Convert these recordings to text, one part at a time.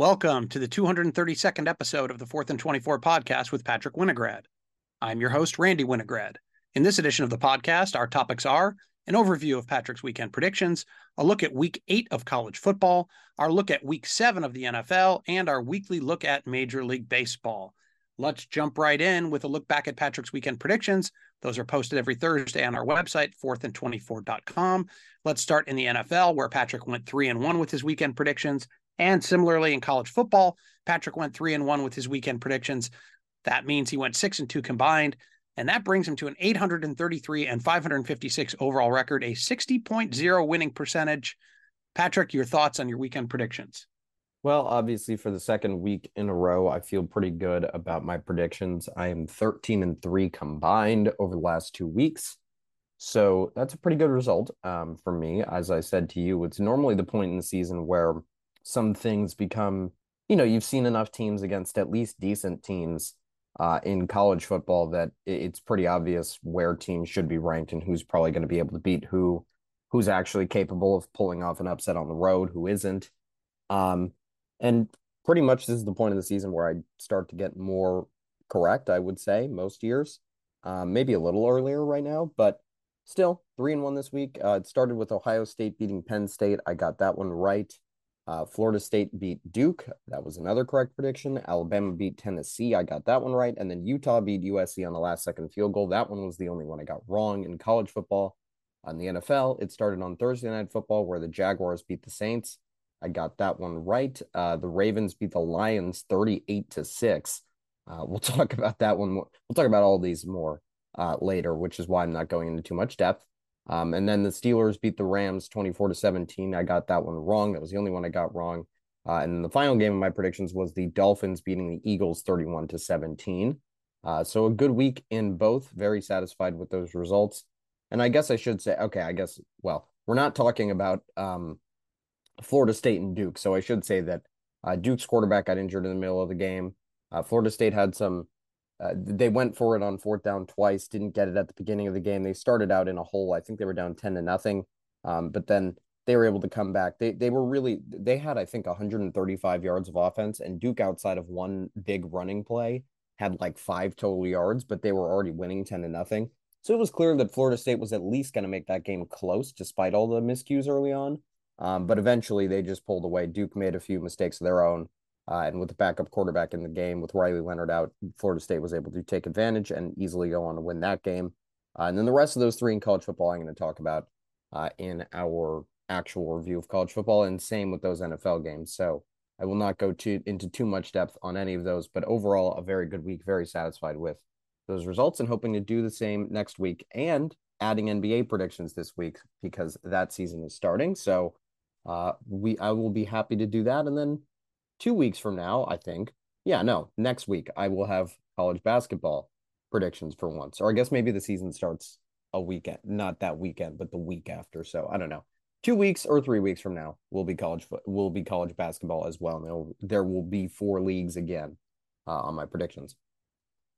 Welcome to the 232nd episode of the 4th and 24 podcast with Patrick Winograd. I'm your host, Randy Winograd. In this edition of the podcast, our topics are an overview of Patrick's weekend predictions, a look at week eight of college football, our look at week seven of the NFL, and our weekly look at Major League Baseball. Let's jump right in with a look back at Patrick's weekend predictions. Those are posted every Thursday on our website, 4thand24.com. Let's start in the NFL, where Patrick went three and one with his weekend predictions. And similarly in college football, Patrick went three and one with his weekend predictions. That means he went six and two combined. And that brings him to an 833 and 556 overall record, a 60.0 winning percentage. Patrick, your thoughts on your weekend predictions? Well, obviously, for the second week in a row, I feel pretty good about my predictions. I am 13 and three combined over the last two weeks. So that's a pretty good result um, for me. As I said to you, it's normally the point in the season where some things become, you know, you've seen enough teams against at least decent teams uh, in college football that it's pretty obvious where teams should be ranked and who's probably going to be able to beat who, who's actually capable of pulling off an upset on the road, who isn't. Um, and pretty much this is the point of the season where I start to get more correct, I would say, most years. Um, maybe a little earlier right now, but still three and one this week. Uh, it started with Ohio State beating Penn State. I got that one right. Uh, Florida State beat Duke. That was another correct prediction. Alabama beat Tennessee. I got that one right. And then Utah beat USC on the last second field goal. That one was the only one I got wrong in college football. On the NFL, it started on Thursday Night Football where the Jaguars beat the Saints. I got that one right. Uh, the Ravens beat the Lions 38 to 6. Uh, we'll talk about that one more. We'll talk about all these more uh, later, which is why I'm not going into too much depth. Um, and then the Steelers beat the Rams 24 to 17. I got that one wrong. That was the only one I got wrong. Uh, and the final game of my predictions was the Dolphins beating the Eagles 31 to 17. Uh, so a good week in both. Very satisfied with those results. And I guess I should say, okay, I guess, well, we're not talking about um, Florida State and Duke. So I should say that uh, Duke's quarterback got injured in the middle of the game. Uh, Florida State had some uh, they went for it on fourth down twice, didn't get it at the beginning of the game. They started out in a hole. I think they were down 10 to nothing. Um, but then they were able to come back. They they were really they had I think 135 yards of offense and Duke outside of one big running play had like five total yards, but they were already winning 10 to nothing. So it was clear that Florida State was at least going to make that game close despite all the miscues early on. Um, but eventually they just pulled away. Duke made a few mistakes of their own. Uh, and with the backup quarterback in the game, with Riley Leonard out, Florida State was able to take advantage and easily go on to win that game. Uh, and then the rest of those three in college football, I'm going to talk about uh, in our actual review of college football, and same with those NFL games. So I will not go too into too much depth on any of those, but overall, a very good week. Very satisfied with those results, and hoping to do the same next week. And adding NBA predictions this week because that season is starting. So uh, we I will be happy to do that, and then two weeks from now, I think. Yeah, no, next week I will have college basketball predictions for once. Or I guess maybe the season starts a weekend, not that weekend, but the week after. So I don't know. Two weeks or three weeks from now will be college will be college basketball as well. And there will be four leagues again uh, on my predictions.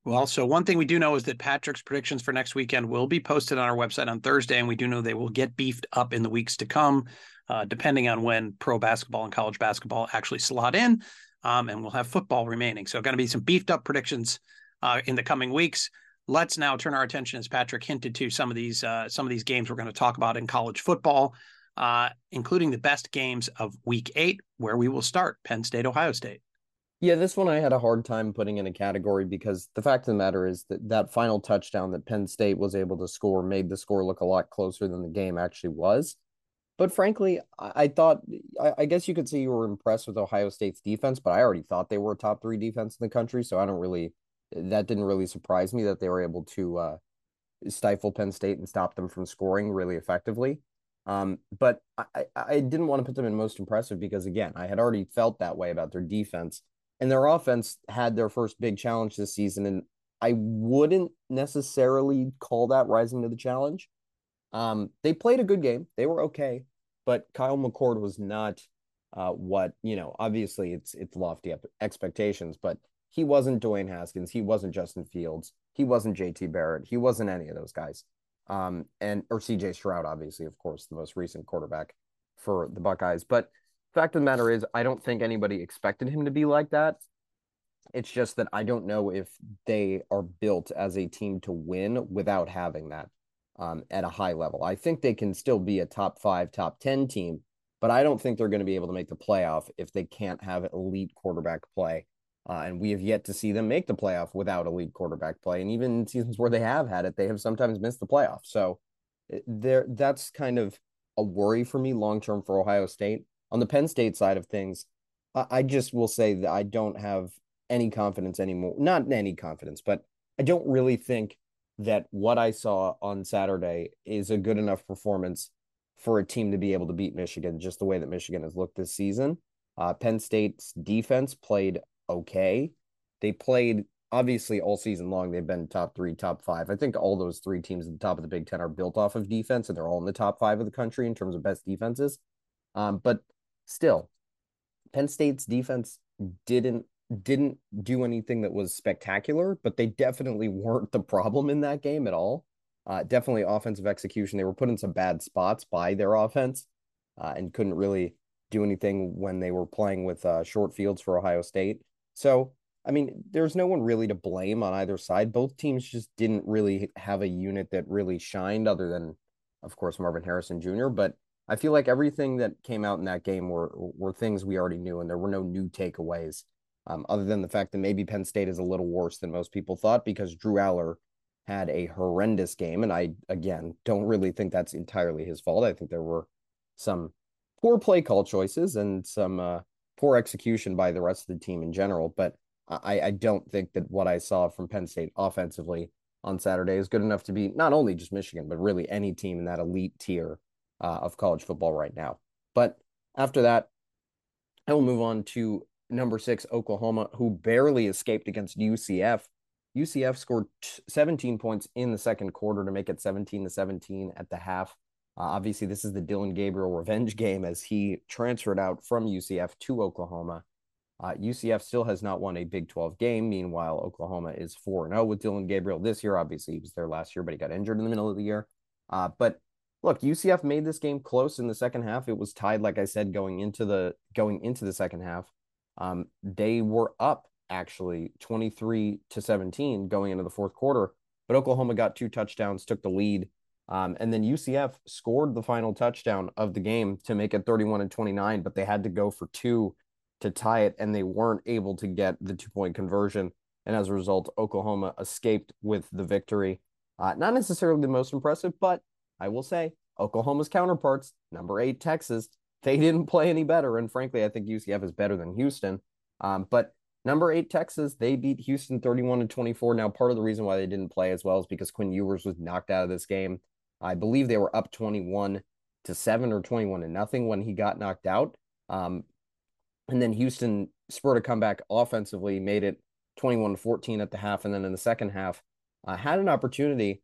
Well, so one thing we do know is that Patrick's predictions for next weekend will be posted on our website on Thursday, and we do know they will get beefed up in the weeks to come uh, depending on when pro basketball and college basketball actually slot in. Um, and we'll have football remaining. So, going to be some beefed up predictions uh, in the coming weeks. Let's now turn our attention, as Patrick hinted to, some of these uh, some of these games we're going to talk about in college football, uh, including the best games of Week Eight, where we will start Penn State, Ohio State. Yeah, this one I had a hard time putting in a category because the fact of the matter is that that final touchdown that Penn State was able to score made the score look a lot closer than the game actually was. But frankly, I, thought I, I, guess you could say you were impressed with Ohio State's defense, but I already thought they were a top three defense in the country, so I don't really that didn't really surprise me that they were able to uh, stifle Penn State and stop them from scoring really effectively. Um, but I, I didn't want to put them in most impressive because again, I had already felt that way about their defense and their offense had their first big challenge this season. And I wouldn't necessarily call that rising to the challenge. Um, they played a good game. They were okay, but Kyle McCord was not uh, what you know. Obviously, it's it's lofty expectations, but he wasn't Dwayne Haskins. He wasn't Justin Fields. He wasn't J.T. Barrett. He wasn't any of those guys. Um, and or C.J. Stroud, obviously, of course, the most recent quarterback for the Buckeyes. But fact of the matter is, I don't think anybody expected him to be like that. It's just that I don't know if they are built as a team to win without having that um, at a high level. I think they can still be a top five, top 10 team, but I don't think they're going to be able to make the playoff if they can't have elite quarterback play. Uh, and we have yet to see them make the playoff without elite quarterback play. And even in seasons where they have had it, they have sometimes missed the playoff. So eh, there, that's kind of a worry for me long term for Ohio State. On the Penn State side of things, I, I just will say that I don't have any confidence anymore. Not any confidence, but I don't really think that what I saw on Saturday is a good enough performance for a team to be able to beat Michigan, just the way that Michigan has looked this season. Uh, Penn State's defense played okay. They played obviously all season long. They've been top three, top five. I think all those three teams at the top of the Big Ten are built off of defense, and they're all in the top five of the country in terms of best defenses. Um, but still, Penn State's defense didn't didn't do anything that was spectacular, but they definitely weren't the problem in that game at all. Uh, definitely offensive execution. They were put in some bad spots by their offense uh, and couldn't really do anything when they were playing with uh, short fields for Ohio State. So, I mean, there's no one really to blame on either side. Both teams just didn't really have a unit that really shined, other than, of course, Marvin Harrison Jr. But I feel like everything that came out in that game were were things we already knew, and there were no new takeaways um, other than the fact that maybe Penn State is a little worse than most people thought because Drew Allar had a horrendous game. And I, again, don't really think that's entirely his fault. I think there were some poor play call choices and some uh, poor execution by the rest of the team in general. But I, I don't think that what I saw from Penn State offensively on Saturday is good enough to be not only just Michigan, but really any team in that elite tier uh, of college football right now. But after that, I will move on to number six Oklahoma, who barely escaped against UCF. UCF scored 17 points in the second quarter to make it 17 to 17 at the half. Uh, obviously, this is the Dillon Gabriel revenge game as he transferred out from UCF to Oklahoma. Uh, UCF still has not won a Big 12 game. Meanwhile, Oklahoma is 4 0 with Dillon Gabriel this year. Obviously, he was there last year, but he got injured in the middle of the year. Uh, but look, UCF made this game close in the second half. It was tied, like I said, going into the going into the second half. Um, they were up actually 23 to 17 going into the fourth quarter, but Oklahoma got two touchdowns, took the lead. Um, and then UCF scored the final touchdown of the game to make it 31 and 29, but they had to go for two to tie it, and they weren't able to get the two point conversion. And as a result, Oklahoma escaped with the victory. Uh, not necessarily the most impressive, but I will say Oklahoma's counterparts, number eight Texas, they didn't play any better. And frankly, I think UCF is better than Houston. Um, but number eight, Texas, they beat Houston 31 to 24. Now, part of the reason why they didn't play as well is because Quinn Ewers was knocked out of this game. I believe they were up 21 to seven or 21 to nothing when he got knocked out. Um, and then Houston spurred a comeback offensively, made it 21 to 14 at the half. And then in the second half, uh, had an opportunity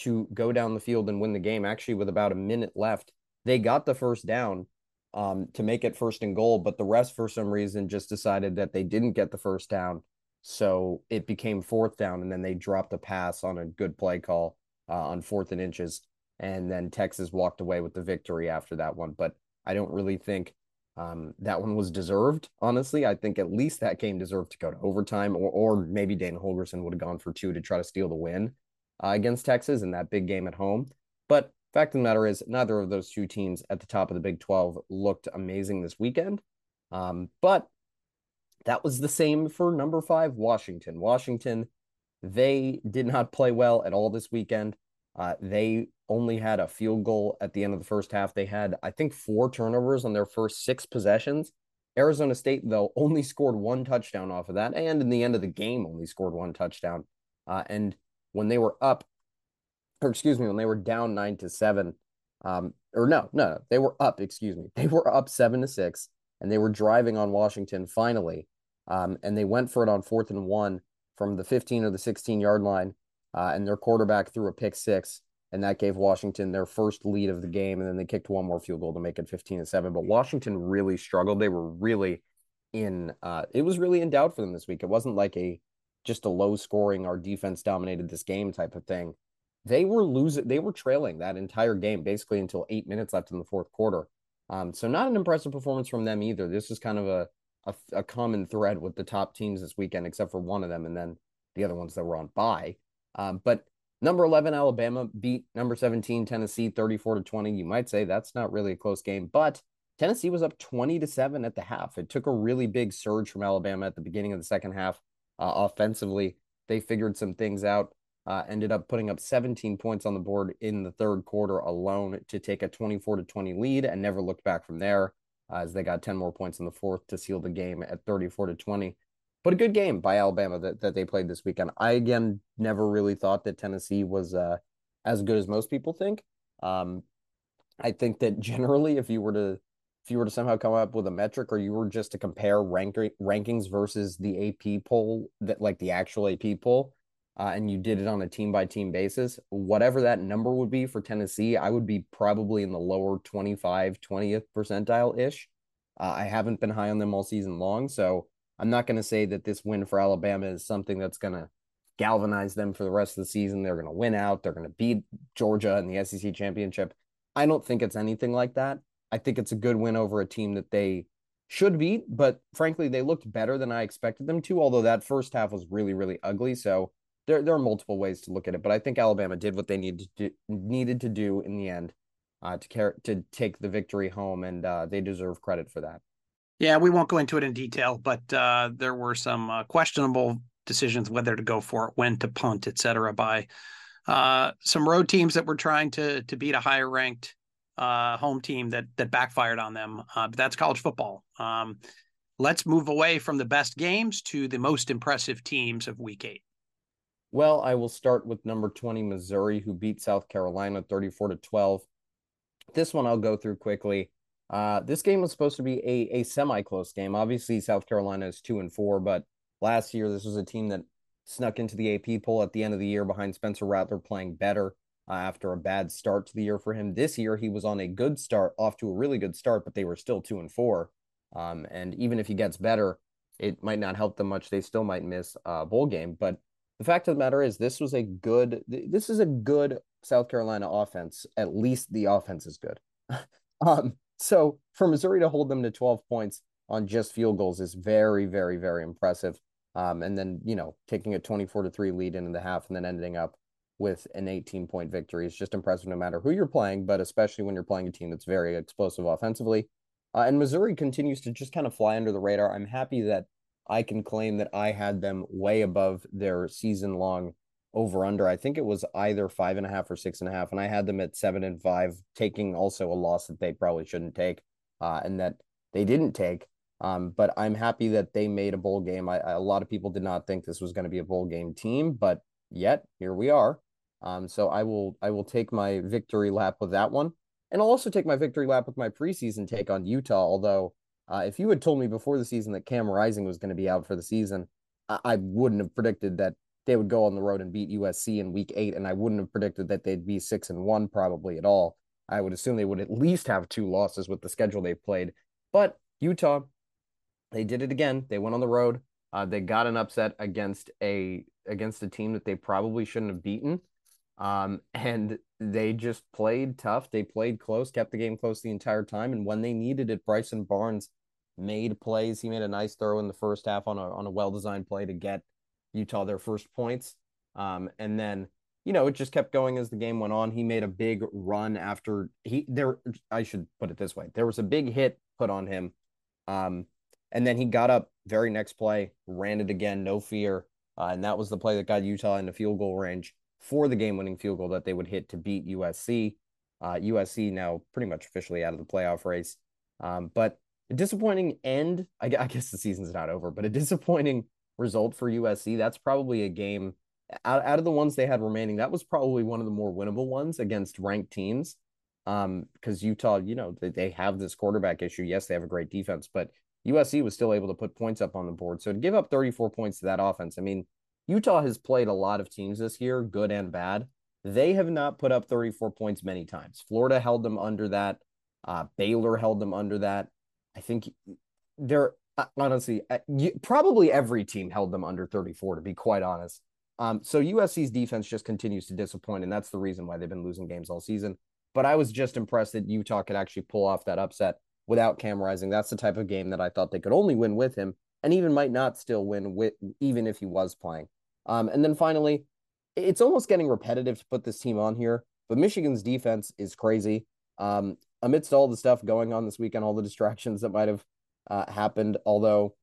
to go down the field and win the game actually with about a minute left. They got the first down um, to make it first and goal, but the rest, for some reason, just decided that they didn't get the first down. So it became fourth down, and then they dropped a pass on a good play call uh, on fourth and inches. And then Texas walked away with the victory after that one. But I don't really think um, that one was deserved, honestly. I think at least that game deserved to go to overtime, or, or maybe Dana Holgorsen would have gone for two to try to steal the win uh, against Texas in that big game at home. But Fact of the matter is, neither of those two teams at the top of the Big 12 looked amazing this weekend. Um, but that was the same for number five, Washington. Washington, they did not play well at all this weekend. Uh, they only had a field goal at the end of the first half. They had, I think, four turnovers on their first six possessions. Arizona State, though, only scored one touchdown off of that, and in the end of the game, only scored one touchdown. Uh, and when they were up or excuse me, when they were down nine to seven, um, or no, no, they were up, excuse me, they were up seven to six, and they were driving on Washington finally, um, and they went for it on fourth and one from the 15 or the 16 yard line, uh, and their quarterback threw a pick six, and that gave Washington their first lead of the game, and then they kicked one more field goal to make it 15 to seven. But Washington really struggled; they were really in, uh, it was really in doubt for them this week. It wasn't like a just a low scoring, our defense dominated this game type of thing they were losing they were trailing that entire game basically until eight minutes left in the fourth quarter Um, so not an impressive performance from them either. This is kind of a, a, a common thread with the top teams this weekend, except for one of them, and then the other ones that were on bye. Um, but number 11 Alabama beat number 17 Tennessee 34 to 20. You might say that's not really a close game, but Tennessee was up 20 to 7 at the half. It took a really big surge from Alabama at the beginning of the second half. Uh, offensively, they figured some things out, uh, ended up putting up 17 points on the board in the third quarter alone to take a 24 to 20 lead and never looked back from there uh, as they got 10 more points in the fourth to seal the game at 34 to 20. But a good game by Alabama that, that they played this weekend. I, again, never really thought that Tennessee was uh, as good as most people think. Um, I think that generally, if you were to if you were to somehow come up with a metric or you were just to compare rank, rankings versus the AP poll that like the actual AP poll uh, and you did it on a team by team basis, whatever that number would be for Tennessee, I would be probably in the lower 25, 20th percentile ish. Uh, I haven't been high on them all season long. So I'm not going to say that this win for Alabama is something that's going to galvanize them for the rest of the season. They're going to win out. They're going to beat Georgia in the SEC championship. I don't think it's anything like that. I think it's a good win over a team that they should beat, but frankly, they looked better than I expected them to. Although that first half was really, really ugly. So there, there are multiple ways to look at it, but I think Alabama did what they needed to do, needed to do in the end uh, to care to take the victory home, and uh, they deserve credit for that. Yeah, we won't go into it in detail, but uh, there were some uh, questionable decisions whether to go for it, when to punt, et cetera, by uh, some road teams that were trying to to beat a higher ranked uh, home team that that backfired on them. Uh, but that's college football. Um, let's move away from the best games to the most impressive teams of Week Eight. Well, I will start with number 20 Missouri, who beat South Carolina 34 to 12. This one I'll go through quickly. Uh, this game was supposed to be a, a semi close game. Obviously, South Carolina is two and four, but last year this was a team that snuck into the AP poll at the end of the year behind Spencer Rattler playing better uh, after a bad start to the year for him. This year, he was on a good start, off to a really good start, but they were still two and four. Um, and even if he gets better, it might not help them much. They still might miss a bowl game. But the fact of the matter is, this was a good. This is a good South Carolina offense. At least the offense is good. um, so for Missouri to hold them to 12 points on just field goals is very, very, very impressive. Um, and then you know taking a 24 to three lead into the half and then ending up with an 18 point victory is just impressive no matter who you're playing, but especially when you're playing a team that's very explosive offensively. Uh, and Missouri continues to just kind of fly under the radar. I'm happy that I can claim that I had them way above their season long over under. I think it was either five and a half or six and a half, and I had them at seven and five, taking also a loss that they probably shouldn't take, uh, and that they didn't take. Um, but I'm happy that they made a bowl game. I, I, a lot of people did not think this was going to be a bowl game team, but yet here we are. Um, so I will I will take my victory lap with that one, and I'll also take my victory lap with my preseason take on Utah. Although, uh, if you had told me before the season that Cam Rising was going to be out for the season, I, I wouldn't have predicted that they would go on the road and beat USC in Week Eight, and I wouldn't have predicted that they'd be six and one probably at all. I would assume they would at least have two losses with the schedule they've played. But Utah, they did it again. They went on the road. Uh, they got an upset against a against a team that they probably shouldn't have beaten. Um, and they just played tough. They played close, kept the game close the entire time. And when they needed it, Bryson Barnes made plays. He made a nice throw in the first half on a on a well designed play to get Utah their first points. Um, and then you know it just kept going as the game went on. He made a big run after he there. I should put it this way: there was a big hit put on him, um, and then he got up very next play, ran it again, no fear, uh, and that was the play that got Utah into field goal range for the game winning field goal that they would hit to beat USC. Uh, USC now pretty much officially out of the playoff race. Um, but a disappointing end. I, I, guess the season's not over, but a disappointing result for USC. That's probably a game out, out of the ones they had remaining. That was probably one of the more winnable ones against ranked teams. Um, because Utah, you know, they, they have this quarterback issue. Yes, they have a great defense, but USC was still able to put points up on the board. So to give up 34 points to that offense, I mean, Utah has played a lot of teams this year, good and bad. They have not put up 34 points many times. Florida held them under that. Uh, Baylor held them under that. I think they're uh, honestly uh, probably every team held them under 34 to be quite honest. Um, so USC's defense just continues to disappoint, and that's the reason why they've been losing games all season. but I was just impressed that Utah could actually pull off that upset without Cam Rising. That's the type of game that I thought they could only win with him, and even might not still win with even if he was playing. Um, and then finally, it's almost getting repetitive to put this team on here, but Michigan's defense is crazy. Um, amidst all the stuff going on this weekend, all the distractions that might have uh, happened, although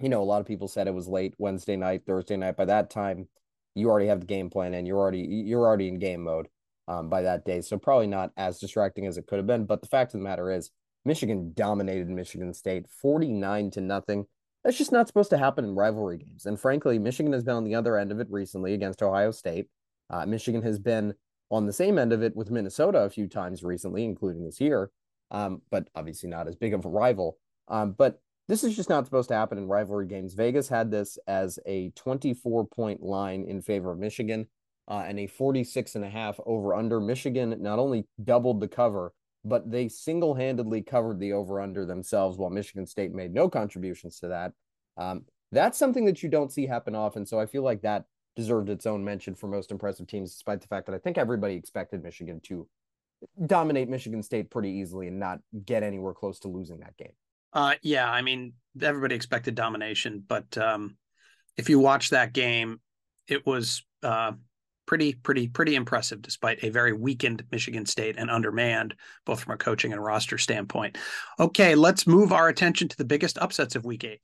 you know a lot of people said it was late Wednesday night, Thursday night. By that time, you already have the game plan and you're already you're already in game mode um, by that day, so probably not as distracting as it could have been. But the fact of the matter is, Michigan dominated Michigan State forty nine to nothing. That's just not supposed to happen in rivalry games. And frankly, Michigan has been on the other end of it recently against Ohio State. Uh, Michigan has been on the same end of it with Minnesota a few times recently, including this year, um, but obviously not as big of a rival. Um, but this is just not supposed to happen in rivalry games. Vegas had this as a 24 point line in favor of Michigan uh, and a 46 and a half over under. Michigan not only doubled the cover, but they single handedly covered the over under themselves while Michigan State made no contributions to that. Um, that's something that you don't see happen often. So I feel like that deserved its own mention for most impressive teams, despite the fact that I think everybody expected Michigan to dominate Michigan State pretty easily and not get anywhere close to losing that game. Uh, yeah, I mean, everybody expected domination, but um, if you watch that game, it was uh, pretty, pretty, pretty impressive, despite a very weakened Michigan State and undermanned, both from a coaching and roster standpoint. Okay, let's move our attention to the biggest upsets of Week Eight.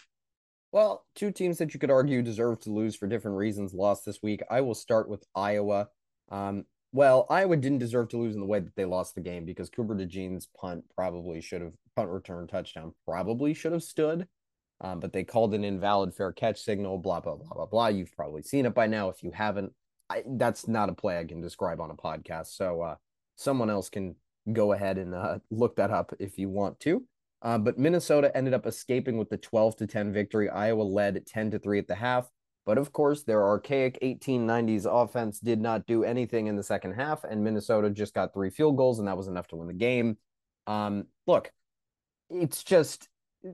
Well, two teams that you could argue deserve to lose for different reasons lost this week. I will start with Iowa. Um, well, Iowa didn't deserve to lose in the way that they lost the game because Cooper DeJean's punt probably should have punt return touchdown probably should have stood. Um, but they called an invalid fair catch signal, blah, blah, blah, blah, blah. You've probably seen it by now. If you haven't, I, that's not a play I can describe on a podcast. So uh, someone else can go ahead and uh, look that up if you want to. Uh, but Minnesota ended up escaping with the 12 to 10 victory. Iowa led 10 to 3 at the half. But of course, their archaic 1890s offense did not do anything in the second half, and Minnesota just got three field goals, and that was enough to win the game. Um, look, it's just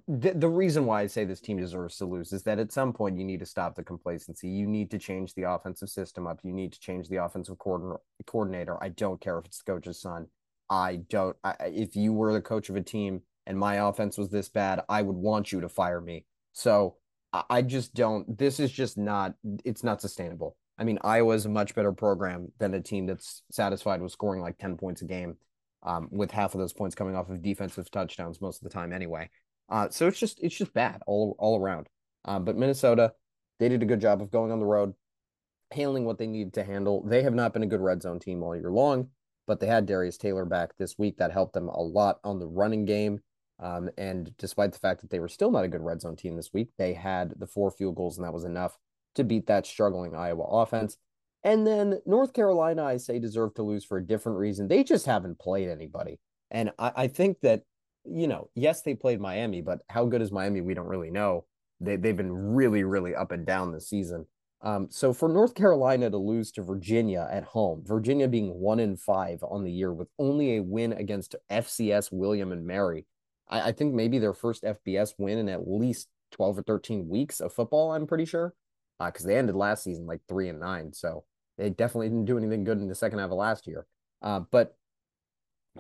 the, the reason why I say this team deserves to lose is that at some point you need to stop the complacency. You need to change the offensive system up. You need to change the offensive coordinator. coordinator. I don't care if it's the coach's son. I don't. I, if you were the coach of a team and my offense was this bad, I would want you to fire me. So I just don't. This is just not. It's not sustainable. I mean, Iowa is a much better program than a team that's satisfied with scoring like ten points a game, um, with half of those points coming off of defensive touchdowns most of the time anyway. Uh, so it's just it's just bad all all around. Uh, but Minnesota, they did a good job of going on the road, handling what they needed to handle. They have not been a good red zone team all year long, but they had Darius Taylor back this week. That helped them a lot on the running game. Um, and despite the fact that they were still not a good red zone team this week, they had the four field goals, and that was enough to beat that struggling Iowa offense. And then North Carolina, I say, deserve to lose for a different reason. They just haven't played anybody. And I, I think that, you know, yes, they played Miami, but how good is Miami? We don't really know. They, they've been really, really up and down this season. Um, so for North Carolina to lose to Virginia at home, Virginia being one in five on the year with only a win against FCS William and Mary, I, I think maybe their first FBS win in at least 12 or 13 weeks of football, I'm pretty sure. Because uh, they ended last season like three and nine. So they definitely didn't do anything good in the second half of last year. Uh, but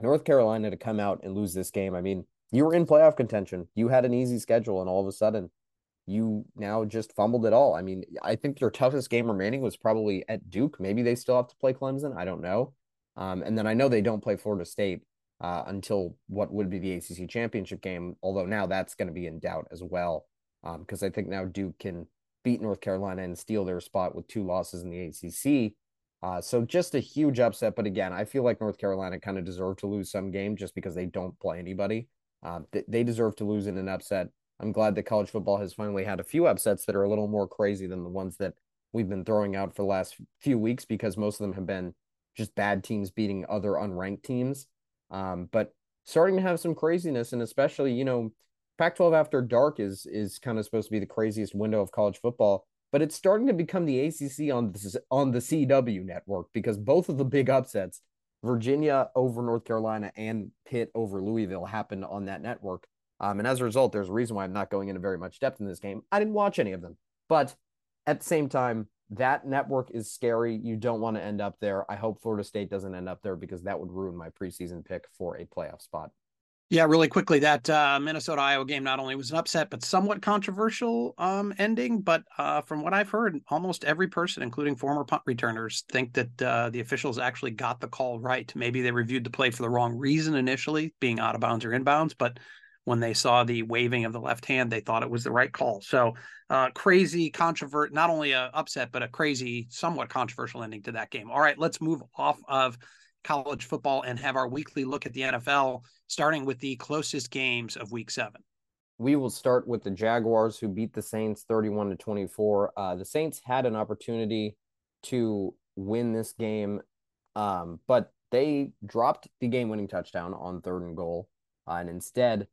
North Carolina to come out and lose this game, I mean, you were in playoff contention. You had an easy schedule, and all of a sudden, you now just fumbled it all. I mean, I think your toughest game remaining was probably at Duke. Maybe they still have to play Clemson. I don't know. Um, and then I know they don't play Florida State uh, until what would be the ACC championship game. Although now that's going to be in doubt as well, because um, I think now Duke can beat North Carolina and steal their spot with two losses in the ACC. Uh, so just a huge upset. But again, I feel like North Carolina kind of deserved to lose some game just because they don't play anybody. Uh, th- they deserve to lose in an upset. I'm glad that college football has finally had a few upsets that are a little more crazy than the ones that we've been throwing out for the last few weeks because most of them have been just bad teams beating other unranked teams. Um, but starting to have some craziness, and especially, you know, Pac-12 after dark is is kind of supposed to be the craziest window of college football, but it's starting to become the ACC on this on the CW network because both of the big upsets, Virginia over North Carolina and Pitt over Louisville, happened on that network. Um, and as a result, there's a reason why I'm not going into very much depth in this game. I didn't watch any of them, but at the same time, that network is scary. You don't want to end up there. I hope Florida State doesn't end up there because that would ruin my preseason pick for a playoff spot. Yeah, really quickly, that uh, Minnesota Iowa game not only was an upset, but somewhat controversial um, ending. But uh, from what I've heard, almost every person, including former punt returners, think that uh, the officials actually got the call right. Maybe they reviewed the play for the wrong reason initially, being out of bounds or inbounds, but when they saw the waving of the left hand, they thought it was the right call. So uh, crazy, controvert, not only a upset, but a crazy, somewhat controversial ending to that game. All right, let's move off of college football and have our weekly look at the NFL, starting with the closest games of week seven. We will start with the Jaguars, who beat the Saints 31 to 24. Uh, the Saints had an opportunity to win this game, um, but they dropped the game winning touchdown on third and goal. Uh, and instead,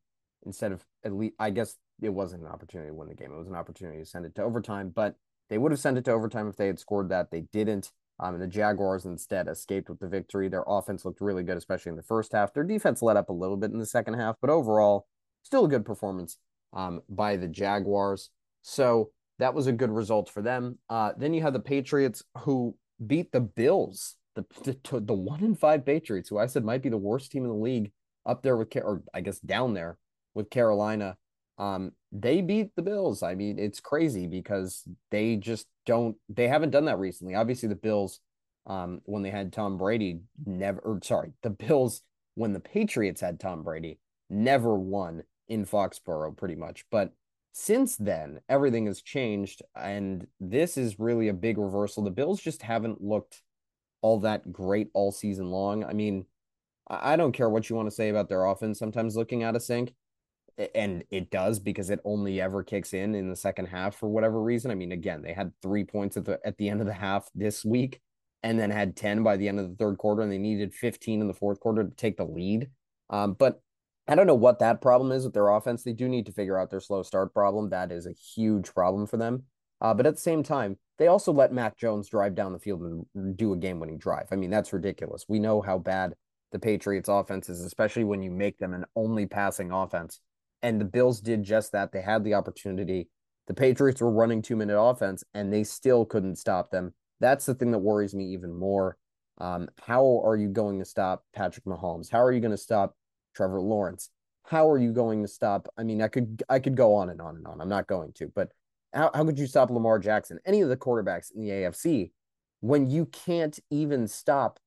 instead of at least, I guess it wasn't an opportunity to win the game. It was an opportunity to send it to overtime, but they would have sent it to overtime if they had scored that. They didn't. Um, and the Jaguars instead escaped with the victory. Their offense looked really good, especially in the first half. Their defense let up a little bit in the second half, but overall, still a good performance um, by the Jaguars. So that was a good result for them. Uh, then you have the Patriots who beat the Bills, the, the the one in five Patriots, who I said might be the worst team in the league, up there with or I guess down there with Carolina. Um, they beat the Bills. I mean, it's crazy because they just don't. They haven't done that recently. Obviously, the Bills, um, when they had Tom Brady, never. Or sorry, the Bills when the Patriots had Tom Brady, never won in Foxborough, pretty much. But since then, everything has changed, and this is really a big reversal. The Bills just haven't looked all that great all season long. I mean, I don't care what you want to say about their offense. Sometimes looking out of sync, and it does because it only ever kicks in in the second half for whatever reason. I mean, again, they had three points at the at the end of the half this week, and then had ten by the end of the third quarter, and they needed fifteen in the fourth quarter to take the lead. Um, but I don't know what that problem is with their offense. They do need to figure out their slow start problem. That is a huge problem for them. Uh, but at the same time, they also let Mac Jones drive down the field and do a game winning drive. I mean, that's ridiculous. We know how bad the Patriots offense is, especially when you make them an only passing offense. And the Bills did just that. They had the opportunity. The Patriots were running two minute offense and they still couldn't stop them. That's the thing that worries me even more. Um, how are you going to stop Patrick Mahomes? How are you going to stop Trevor Lawrence? How are you going to stop? I mean, I could I could go on and on and on. I'm not going to, but how, how could you stop Lamar Jackson, any of the quarterbacks in the AFC, when you can't even stop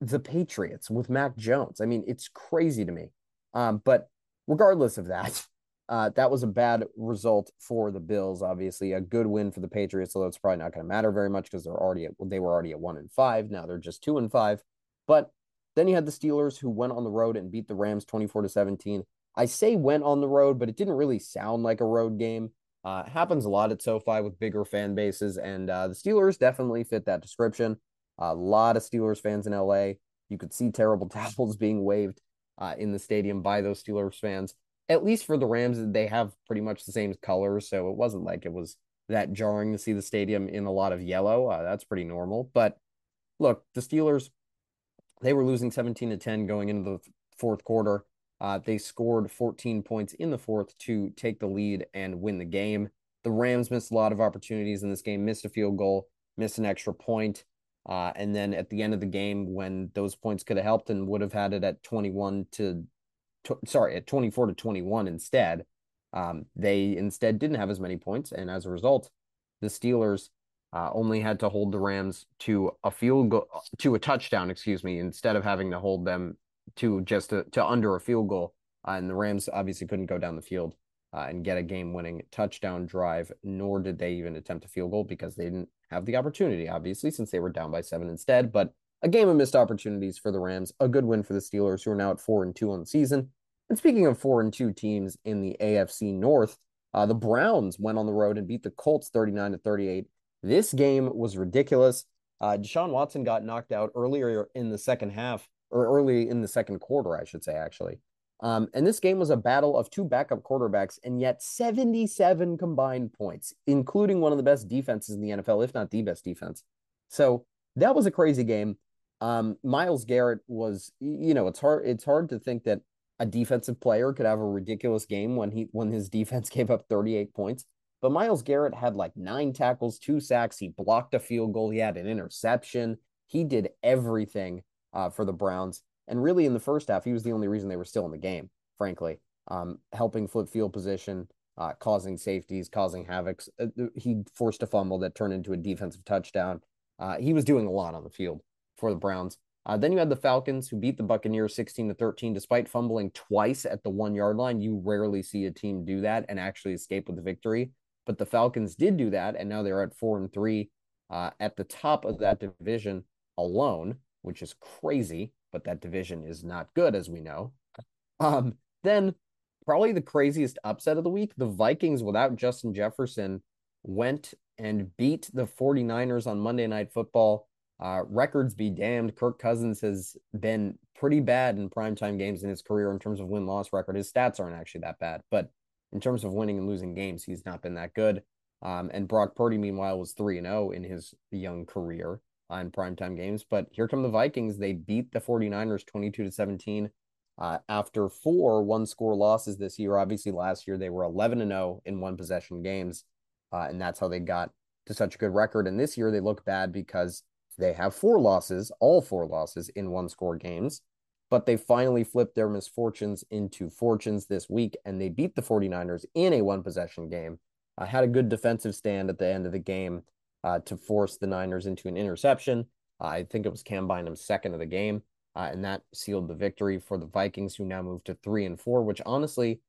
the Patriots with Mac Jones? I mean, it's crazy to me. Um, but regardless of that, uh, that was a bad result for the Bills. Obviously, a good win for the Patriots, although it's probably not going to matter very much because they're already at, they were already at one and five. Now they're just two and five. But then you had the Steelers who went on the road and beat the Rams twenty four to seventeen. I say went on the road, but it didn't really sound like a road game. Uh, happens a lot at SoFi with bigger fan bases, and uh, the Steelers definitely fit that description. A lot of Steelers fans in LA. You could see terrible towels being waved uh, in the stadium by those Steelers fans. At least for the Rams, they have pretty much the same colors, so it wasn't like it was that jarring to see the stadium in a lot of yellow. Uh, that's pretty normal. But look, the Steelers, they were losing 17 to 10 going into the fourth quarter. Uh, they scored 14 points in the fourth to take the lead and win the game. The Rams missed a lot of opportunities in this game, missed a field goal, missed an extra point. Uh, and then at the end of the game, when those points could have helped and would have had it at 21 to, to sorry, at 24 to 21 instead, um, they instead didn't have as many points. And as a result, the Steelers uh, only had to hold the Rams to a field goal, to a touchdown, excuse me, instead of having to hold them to just a, to under a field goal. Uh, and the Rams obviously couldn't go down the field uh, and get a game winning touchdown drive, nor did they even attempt a field goal because they didn't have the opportunity, obviously, since they were down by seven instead. But a game of missed opportunities for the Rams, a good win for the Steelers, who are now at four and two on the season. And speaking of four and two teams in the AFC North, uh, the Browns went on the road and beat the Colts 39 to 38. This game was ridiculous. Uh, Deshaun Watson got knocked out earlier in the second half, or early in the second quarter, I should say, actually. Um, and this game was a battle of two backup quarterbacks, and yet 77 combined points, including one of the best defenses in the NFL, if not the best defense. So that was a crazy game. Um, Myles Garrett was, you know, it's hard. It's hard to think that a defensive player could have a ridiculous game when he when his defense gave up 38 points. But Myles Garrett had like nine tackles, two sacks. He blocked a field goal. He had an interception. He did everything uh, for the Browns. And really, in the first half, he was the only reason they were still in the game, frankly, um, helping flip field position, uh, causing safeties, causing havocs. Uh, he forced a fumble that turned into a defensive touchdown. Uh, he was doing a lot on the field for the Browns. Uh, then you had the Falcons who beat the Buccaneers 16 to 13 despite fumbling twice at the one yard line. You rarely see a team do that and actually escape with the victory. But the Falcons did do that, and now they're at four and three uh, at the top of that division alone, which is crazy. But that division is not good, as we know. Um, then probably the craziest upset of the week the Vikings without Justin Jefferson went and beat the 49ers on Monday Night Football. Uh, records be damned. Kirk Cousins has been pretty bad in primetime games in his career in terms of win loss record. His stats aren't actually that bad, but in terms of winning and losing games, he's not been that good. Um, and Brock Purdy, meanwhile, was 3 0 in his young career on primetime games. But here come the Vikings. They beat the 49ers 22 to 17 uh, after four one score losses this year. Obviously, last year they were 11 and 0 in one possession games. Uh, and that's how they got to such a good record. And this year they look bad because they have four losses, all four losses in one score games. But they finally flipped their misfortunes into fortunes this week and they beat the 49ers in a one possession game. Uh, had a good defensive stand at the end of the game uh, to force the Niners into an interception. Uh, I think it was Cam Bynum's second of the game, uh, and that sealed the victory for the Vikings, who now move to three and four. Which honestly,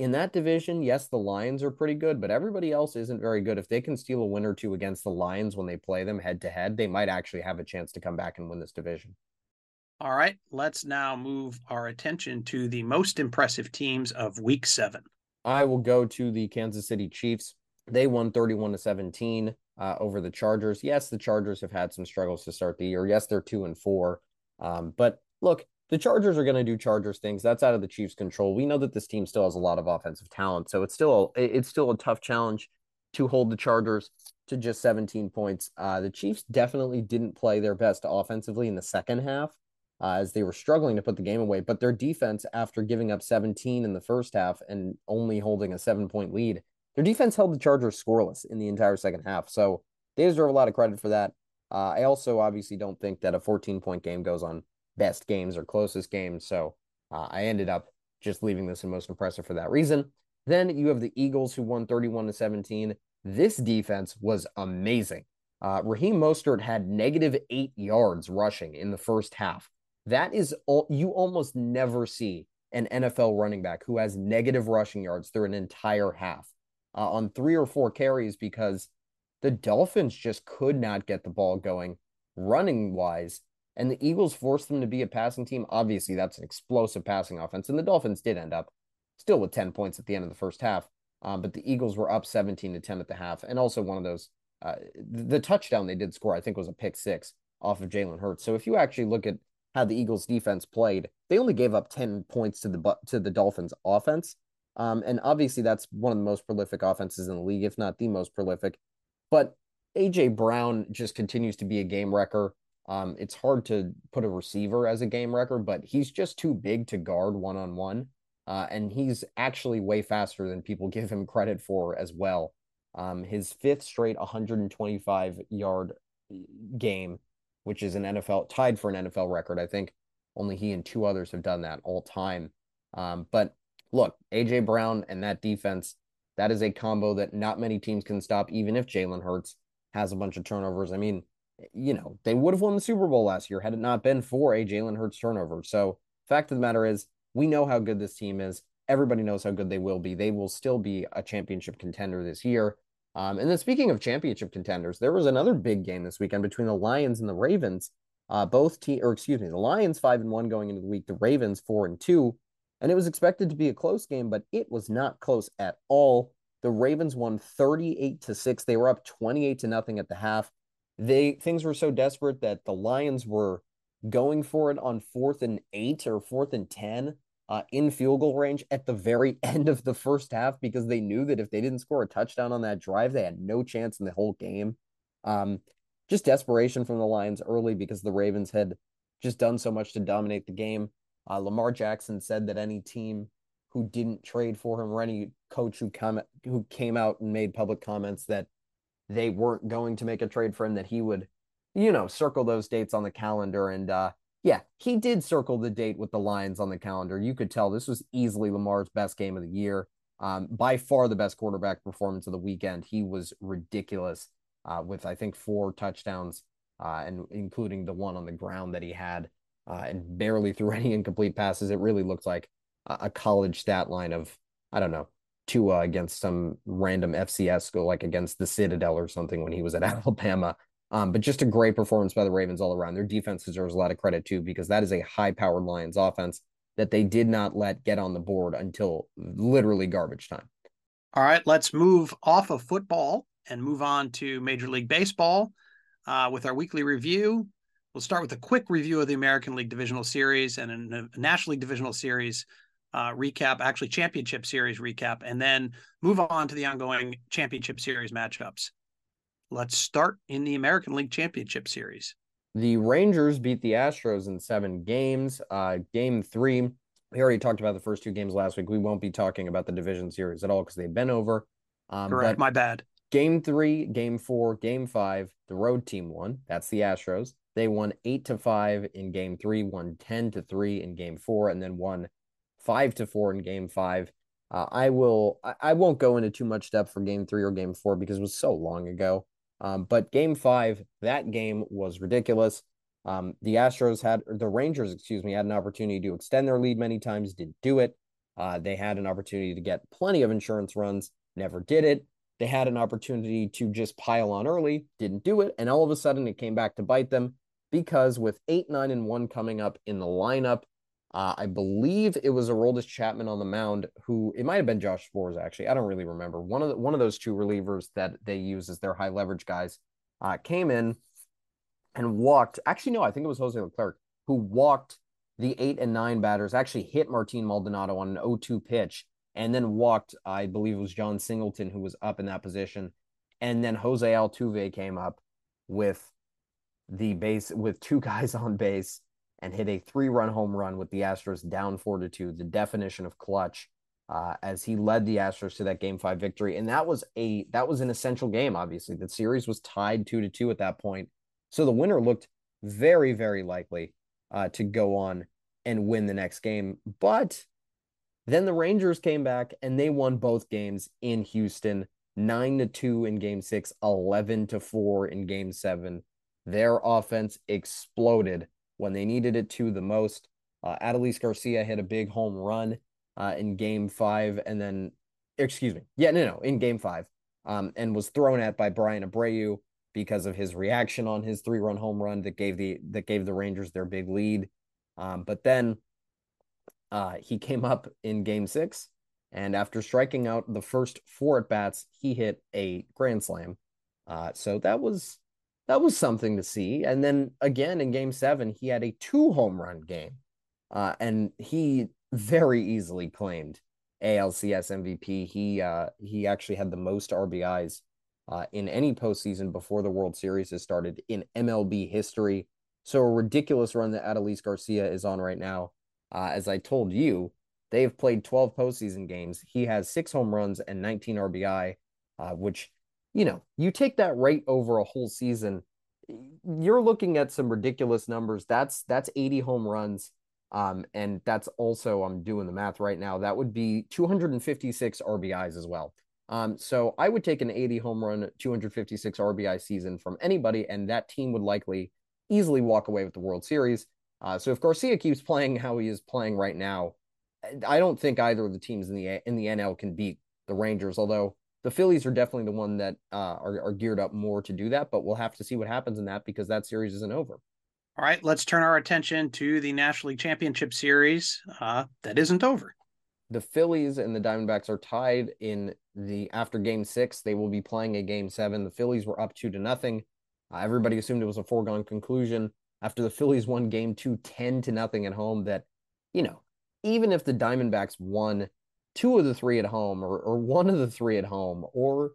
in that division, yes, the Lions are pretty good, but everybody else isn't very good. If they can steal a win or two against the Lions when they play them head to head, they might actually have a chance to come back and win this division. All right, let's now move our attention to the most impressive teams of week seven. I will go to the Kansas City Chiefs. They won 31 to 17 uh, over the Chargers. Yes, the Chargers have had some struggles to start the year. Yes, they're two and four. Um, but look, the Chargers are going to do Chargers things. That's out of the Chiefs' control. We know that this team still has a lot of offensive talent, so it's still a, it's still a tough challenge to hold the Chargers to just 17 points. Uh, the Chiefs definitely didn't play their best offensively in the second half. Uh, as they were struggling to put the game away. But their defense, after giving up 17 in the first half and only holding a seven point lead, their defense held the Chargers scoreless in the entire second half. So they deserve a lot of credit for that. Uh, I also obviously don't think that a 14 point game goes on best games or closest games. So uh, I ended up just leaving this in most impressive for that reason. Then you have the Eagles who won 31 to 17. This defense was amazing. Uh, Raheem Mostert had negative eight yards rushing in the first half. That is all you almost never see an NFL running back who has negative rushing yards through an entire half uh, on three or four carries because the Dolphins just could not get the ball going running wise. And the Eagles forced them to be a passing team. Obviously, that's an explosive passing offense. And the Dolphins did end up still with 10 points at the end of the first half. Um, but the Eagles were up 17 to 10 at the half. And also one of those, uh, the touchdown they did score, I think, was a pick six off of Jalen Hurts. So if you actually look at how the Eagles defense played, they only gave up 10 points to the to the Dolphins offense. Um, and obviously, that's one of the most prolific offenses in the league, if not the most prolific. But AJ Brown just continues to be a game wrecker. Um, it's hard to put a receiver as a game wrecker, but he's just too big to guard one on one. And he's actually way faster than people give him credit for as well. Um, his fifth straight 125 yard game, which is an NFL tied for an NFL record. I think only he and two others have done that all time. Um, but look, AJ Brown and that defense, that is a combo that not many teams can stop, even if Jalen Hurts has a bunch of turnovers. I mean, you know, they would have won the Super Bowl last year had it not been for a Jalen Hurts turnover. So, fact of the matter is, we know how good this team is. Everybody knows how good they will be. They will still be a championship contender this year. Um, and then, speaking of championship contenders, there was another big game this weekend between the Lions and the Ravens. Uh, both team, or excuse me, the Lions five and one going into the week, the Ravens four and two. And it was expected to be a close game, but it was not close at all. The Ravens won 38 to 6. They were up 28 to nothing at the half. They things were so desperate that the Lions were going for it on fourth and eight or fourth and 10 uh, in field goal range at the very end of the first half because they knew that if they didn't score a touchdown on that drive, they had no chance in the whole game. Um, just desperation from the Lions early because the Ravens had just done so much to dominate the game. Uh, Lamar Jackson said that any team who didn't trade for him or any coach who come who came out and made public comments that they weren't going to make a trade for him that he would you know circle those dates on the calendar. And uh yeah he did circle the date with the lions on the calendar. You could tell this was easily lamar's best game of the year. Um, by far the best quarterback performance of the weekend. He was ridiculous uh, with i think four touchdowns uh, and including the one on the ground that he had uh, and barely threw any incomplete passes it really looked like a college stat line of I don't know Tua against some random FCS school like against the Citadel or something when he was at Alabama. Um, but just a great performance by the Ravens all around. Their defense deserves a lot of credit too because that is a high-powered Lions offense that they did not let get on the board until literally garbage time. All right, let's move off of football and move on to Major League Baseball uh, with our weekly review. We'll start with a quick review of the American League Divisional Series and a National League Divisional Series uh, recap, actually championship series recap, and then move on to the ongoing championship series matchups. Let's start in the American League Championship Series. The Rangers beat the Astros in seven games. Uh, game three, we already talked about the first two games last week. We won't be talking about the division series at all because they've been over. Um, Correct. My bad. Game three, game four, game five, the road team won. That's the Astros. They won eight to five in game three, won 10 to three in game four, and then won five to four in game five. Uh, I will. I, I, won't go into too much depth for game three or game four because it was so long ago. Um, but game five, that game was ridiculous. Um, the Astros had the Rangers, excuse me, had an opportunity to extend their lead many times, didn't do it. Uh, they had an opportunity to get plenty of insurance runs, never did it. They had an opportunity to just pile on early, didn't do it, and all of a sudden it came back to bite them because with eight, nine, and one coming up in the lineup, uh, I believe it was Aroldis Chapman on the mound, who it might have been Josh Sborz actually. I don't really remember. One of the, one of those two relievers that they use as their high leverage guys uh, came in and walked. Actually, no, I think it was Jose Leclerc who walked the eight and nine batters. Actually, hit Martin Maldonado on an 0-2 pitch, and then walked. I believe it was Jon Singleton who was up in that position, and then Jose Altuve came up with the base with two guys on base and hit a three run home run with the Astros down four to two, the definition of clutch. Uh, as he led the Astros to that game five victory. And that was a that was an essential game, obviously. The series was tied two to two at that point. So the winner looked very, very likely uh, to go on and win the next game. But then the Rangers came back and they won both games in Houston, nine to two in game six, 11 to four in game seven. Their offense exploded when they needed it to the most. Uh, Adolis Garcia hit a big home run uh, in game five, and then, excuse me, yeah, no, no, in game five, um, and was thrown at by Bryan Abreu because of his reaction on his three run home run that gave the that gave the Rangers their big lead. Um, but then uh, he came up in game six, and after striking out the first four at bats, he hit a grand slam. Uh, so that was that was something to see. And then again in game seven, he had a two home run game. Uh, and he very easily claimed ALCS MVP. He uh, he actually had the most RBIs uh, in any postseason before the World Series has started in MLB history. So a ridiculous run that Adolis Garcia is on right now. Uh, as I told you, they've played 12 postseason games. He has six home runs and 19 RBI, uh, which you know, you take that rate over a whole season, you're looking at some ridiculous numbers. That's that's 80 home runs. Um, and that's also I'm doing the math right now. That would be 256 RBIs as well. Um, so I would take an 80 home run, 256 RBI season from anybody, and that team would likely easily walk away with the World Series. Uh, so if Garcia keeps playing how he is playing right now, I don't think either of the teams in the in the NL can beat the Rangers. Although the Phillies are definitely the one that uh, are, are geared up more to do that, but we'll have to see what happens in that because that series isn't over. All right, let's turn our attention to the National League Championship Series uh, that isn't over. The Phillies and the Diamondbacks are tied in the after Game Six. They will be playing a Game Seven. The Phillies were up two to nothing. Uh, everybody assumed it was a foregone conclusion after the Phillies won Game Two 10 to nothing at home. That you know, even if the Diamondbacks won two of the three at home or, or one of the three at home or,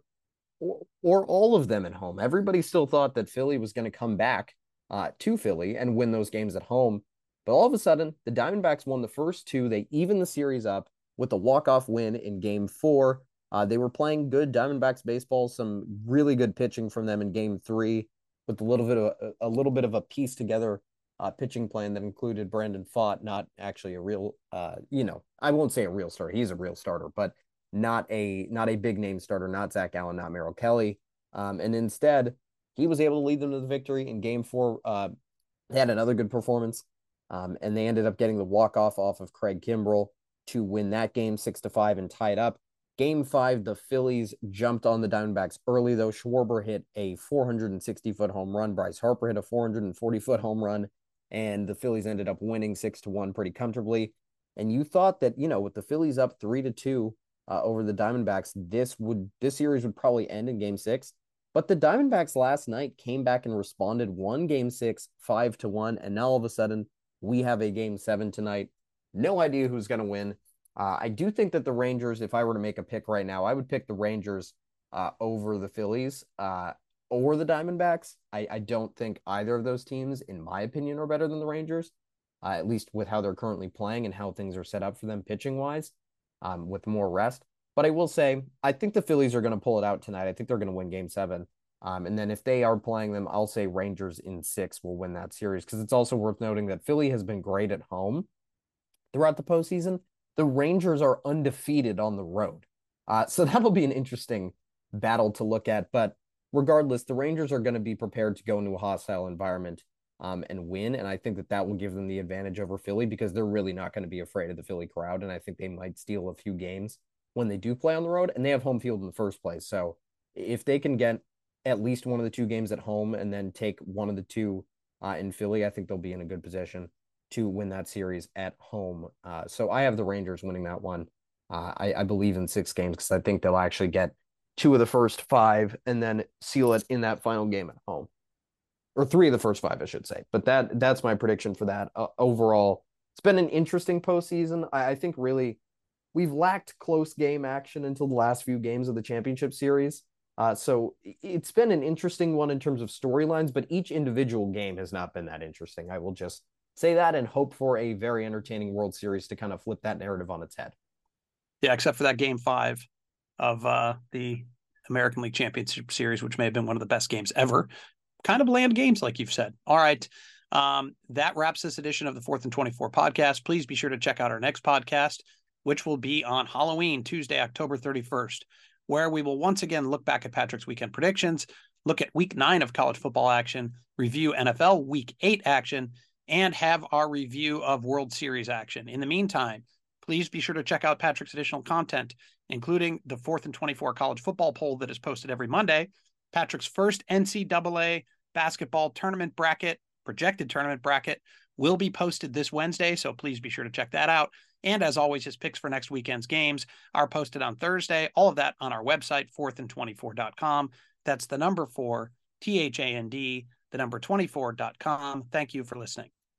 or or all of them at home. Everybody still thought that Philly was going to come back uh, to Philly and win those games at home. But all of a sudden, the Diamondbacks won the first two. They even the series up with a walk-off win in game four. Uh, they were playing good Diamondbacks baseball, some really good pitching from them in game three, with a little bit of a, a little bit of a piece together uh, pitching plan that included Brandon Pfaadt, not actually a real, uh, you know, I won't say a real starter. He's a real starter, but not a not a big name starter, not Zac Gallen, not Merrill Kelly. Um, and instead, he was able to lead them to the victory in game four. Uh, they had another good performance, um, and they ended up getting the walk off off of Craig Kimbrel to win that game six to five and tied up. Game five, the Phillies jumped on the Diamondbacks early, though. Schwarber hit a 460 foot home run. Bryce Harper hit a 440 foot home run, and the Phillies ended up winning six to one pretty comfortably. And you thought that, you know, with the Phillies up three to two uh, over the Diamondbacks, this would this series would probably end in game six. But the Diamondbacks last night came back and responded one game six, five to one. And now all of a sudden, we have a game seven tonight. No idea who's going to win. Uh, I do think that the Rangers, if I were to make a pick right now, I would pick the Rangers uh, over the Phillies uh, or the Diamondbacks. I, I, don't think either of those teams, in my opinion, are better than the Rangers, uh, at least with how they're currently playing and how things are set up for them pitching wise um, with more rest. But I will say, I think the Phillies are going to pull it out tonight. I think they're going to win game seven. Um, and then if they are playing them, I'll say Rangers in six will win that series because it's also worth noting that Philly has been great at home throughout the postseason. The Rangers are undefeated on the road. Uh, so that'll be an interesting battle to look at. But regardless, the Rangers are going to be prepared to go into a hostile environment um, and win. And I think that that will give them the advantage over Philly because they're really not going to be afraid of the Philly crowd. And I think they might steal a few games when they do play on the road and they have home field in the first place. So if they can get at least one of the two games at home and then take one of the two uh, in Philly, I think they'll be in a good position to win that series at home. Uh, so I have the Rangers winning that one. Uh, I, I, believe in six games because I think they'll actually get two of the first five and then seal it in that final game at home, or three of the first five, I should say. But that that's my prediction for that. Uh, overall, it's been an interesting postseason. I, I think really we've lacked close game action until the last few games of the championship series. Uh, so it's been an interesting one in terms of storylines, but each individual game has not been that interesting. I will just say that and hope for a very entertaining World Series to kind of flip that narrative on its head. Yeah, except for that game five of uh, the American League Championship Series, which may have been one of the best games ever. Kind of bland games, like you've said. All right. Um, that wraps this edition of the Fourth and 24 podcast. Please be sure to check out our next podcast, which will be on Halloween, Tuesday, October 31st where we will once again look back at Patrick's weekend predictions, look at week nine of college football action, review NFL week eight action, and have our review of World Series action. In the meantime, please be sure to check out Patrick's additional content, including the fourth and 24 college football poll that is posted every Monday, Patrick's first NCAA basketball tournament bracket, projected tournament bracket, will be posted this Wednesday. So please be sure to check that out. And as always, his picks for next weekend's games are posted on Thursday. All of that on our website, fourthandtwenty-four.com. That's the number four, T H A N D, the number 24.com. Thank you for listening.